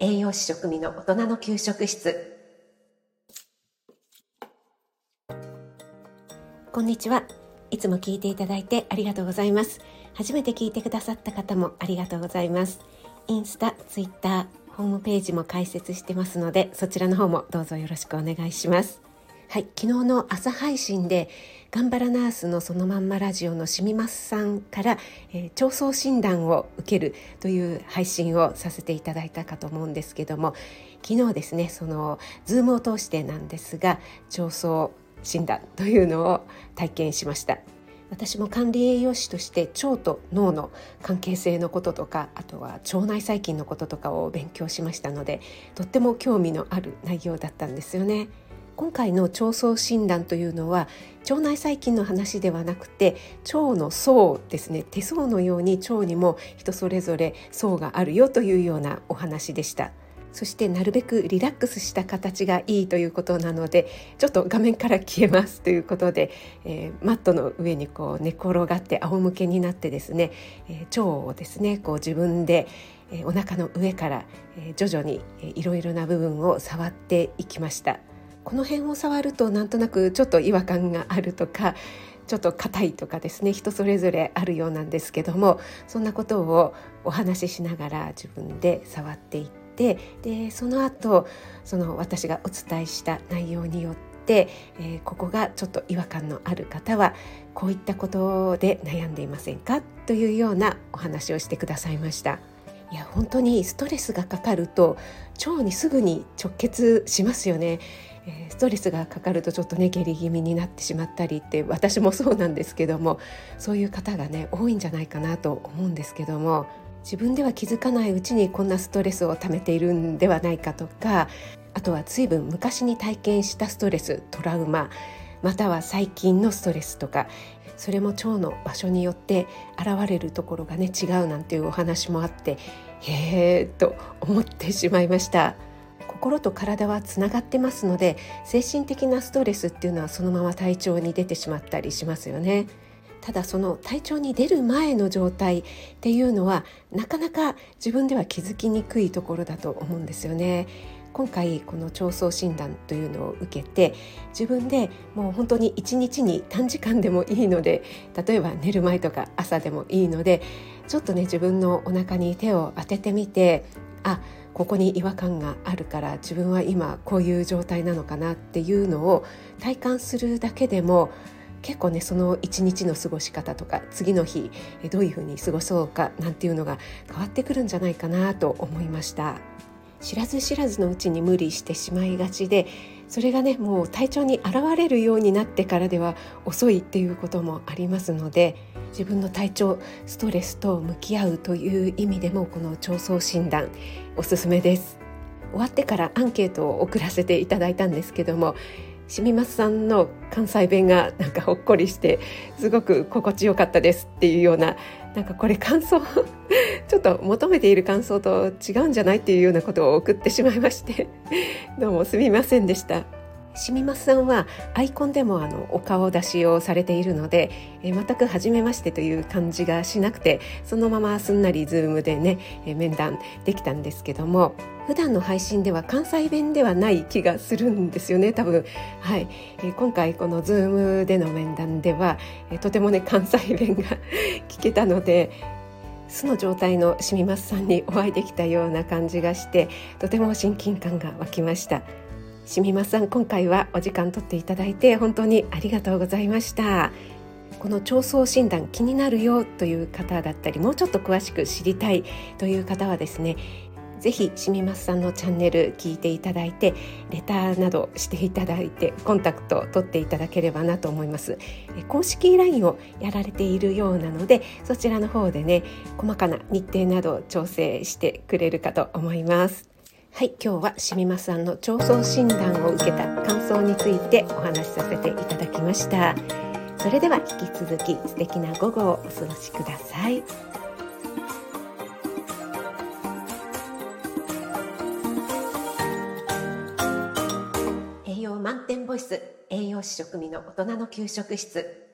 栄養士食味の大人の給食室。こんにちは。いつも聞いていただいてありがとうございます。初めて聞いてくださった方もありがとうございます。インスタ、ツイッター、ホームページも開設してますのでそちらの方もどうぞよろしくお願いします。はい昨日の朝配信で頑張らナースのそのまんまラジオのしみますさんから、えー、調創診断を受けるという配信をさせていただいたかと思うんですけども昨日ですねそのズームを通してなんですが調創診断というのを体験しました私も管理栄養士として腸と脳の関係性のこととかあとは腸内細菌のこととかを勉強しましたのでとっても興味のある内容だったんですよね。今回の腸相診断というのは腸内細菌の話ではなくて腸の層ですね。手相のように腸にも人それぞれ層があるよというようなお話でした。そしてなるべくリラックスした形がいいということなのでちょっと画面から消えますということで、えー、マットの上にこう寝転がって仰向けになってですね、えー、腸をですねこう自分でえお腹の上から、え徐々にいろいろな部分を触っていきました。この辺を触るとなんとなくちょっと違和感があるとかちょっと硬いとかですね人それぞれあるようなんですけどもそんなことをお話ししながら自分で触っていってでその後その私がお伝えした内容によって、えー、ここがちょっと違和感のある方はこういったことで悩んでいませんかというようなお話をしてくださいました。いや本当にストレスがかかると腸にすぐに直結しますよね。えストレスがかかるとちょっとね下痢気味になってしまったりって私もそうなんですけどもそういう方がね多いんじゃないかなと思うんですけども自分では気づかないうちにこんなストレスを溜めているんではないかとかあとは随分昔に体験したストレストラウマまたは最近のストレスとかそれも腸の場所によって現れるところがね違うなんていうお話もあってへえと思ってしまいました。心と体はつながってますので精神的なストレスっていうのはそのまま体調に出てしまったりしますよね。ただその体調に出る前の状態っていうのはなかなか自分では気づきにくいところだと思うんですよね。今回この腸相診断というのを受けて自分でもう本当に一日に短時間でもいいので例えば寝る前とか朝でもいいのでちょっとね自分のお腹に手を当ててみてあここに違和感があるから自分は今こういう状態なのかなっていうのを体感するだけでも結構ねその一日の過ごし方とか次の日どういうふうに過ごそうかなんていうのが変わってくるんじゃないかなと思いました。知らず知らずのうちに無理してしまいがちでそれがねもう体調に現れるようになってからでは遅いっていうこともありますので自分の体調ストレスと向き合うという意味でもこの腸相診断おすすめです。終わってからアンケートを送らせていただいたんですけどもしみますさんの関西弁がなんかほっこりしてすごく心地よかったですっていうようななんかこれ感想ちょっと求めている感想と違うんじゃないっていうようなことを送ってしまいまして。どうもすみませんでした。しみますさんはアイコンでもあのお顔出しをされているので、え全く初めましてという感じがしなくてそのまますんなりズームでね、え面談できたんですけども普段の配信では関西弁ではない気がするんですよね多分。はい、え今回このズームでの面談では、えとてもね関西弁が 聞けたので素の状態のしみますさんにお会いできたような感じがしてとても親近感が湧きました。しみまさん今回はお時間取っていただいて本当にありがとうございましたこの腸相診断気になるよという方だったりもうちょっと詳しく知りたいという方はですねぜひしみますさんのチャンネル聞いていただいてレターなどしていただいてコンタクトを取っていただければなと思います。公式 LINE をやられているようなのでそちらの方でね細かな日程など調整してくれるかと思います。はい今日はしみまさんの腸相診断を受けた感想についてお話しさせていただきました。それでは引き続き素敵な午後をお過ごしください。栄養満点ボイス栄養士食味の大人の給食室。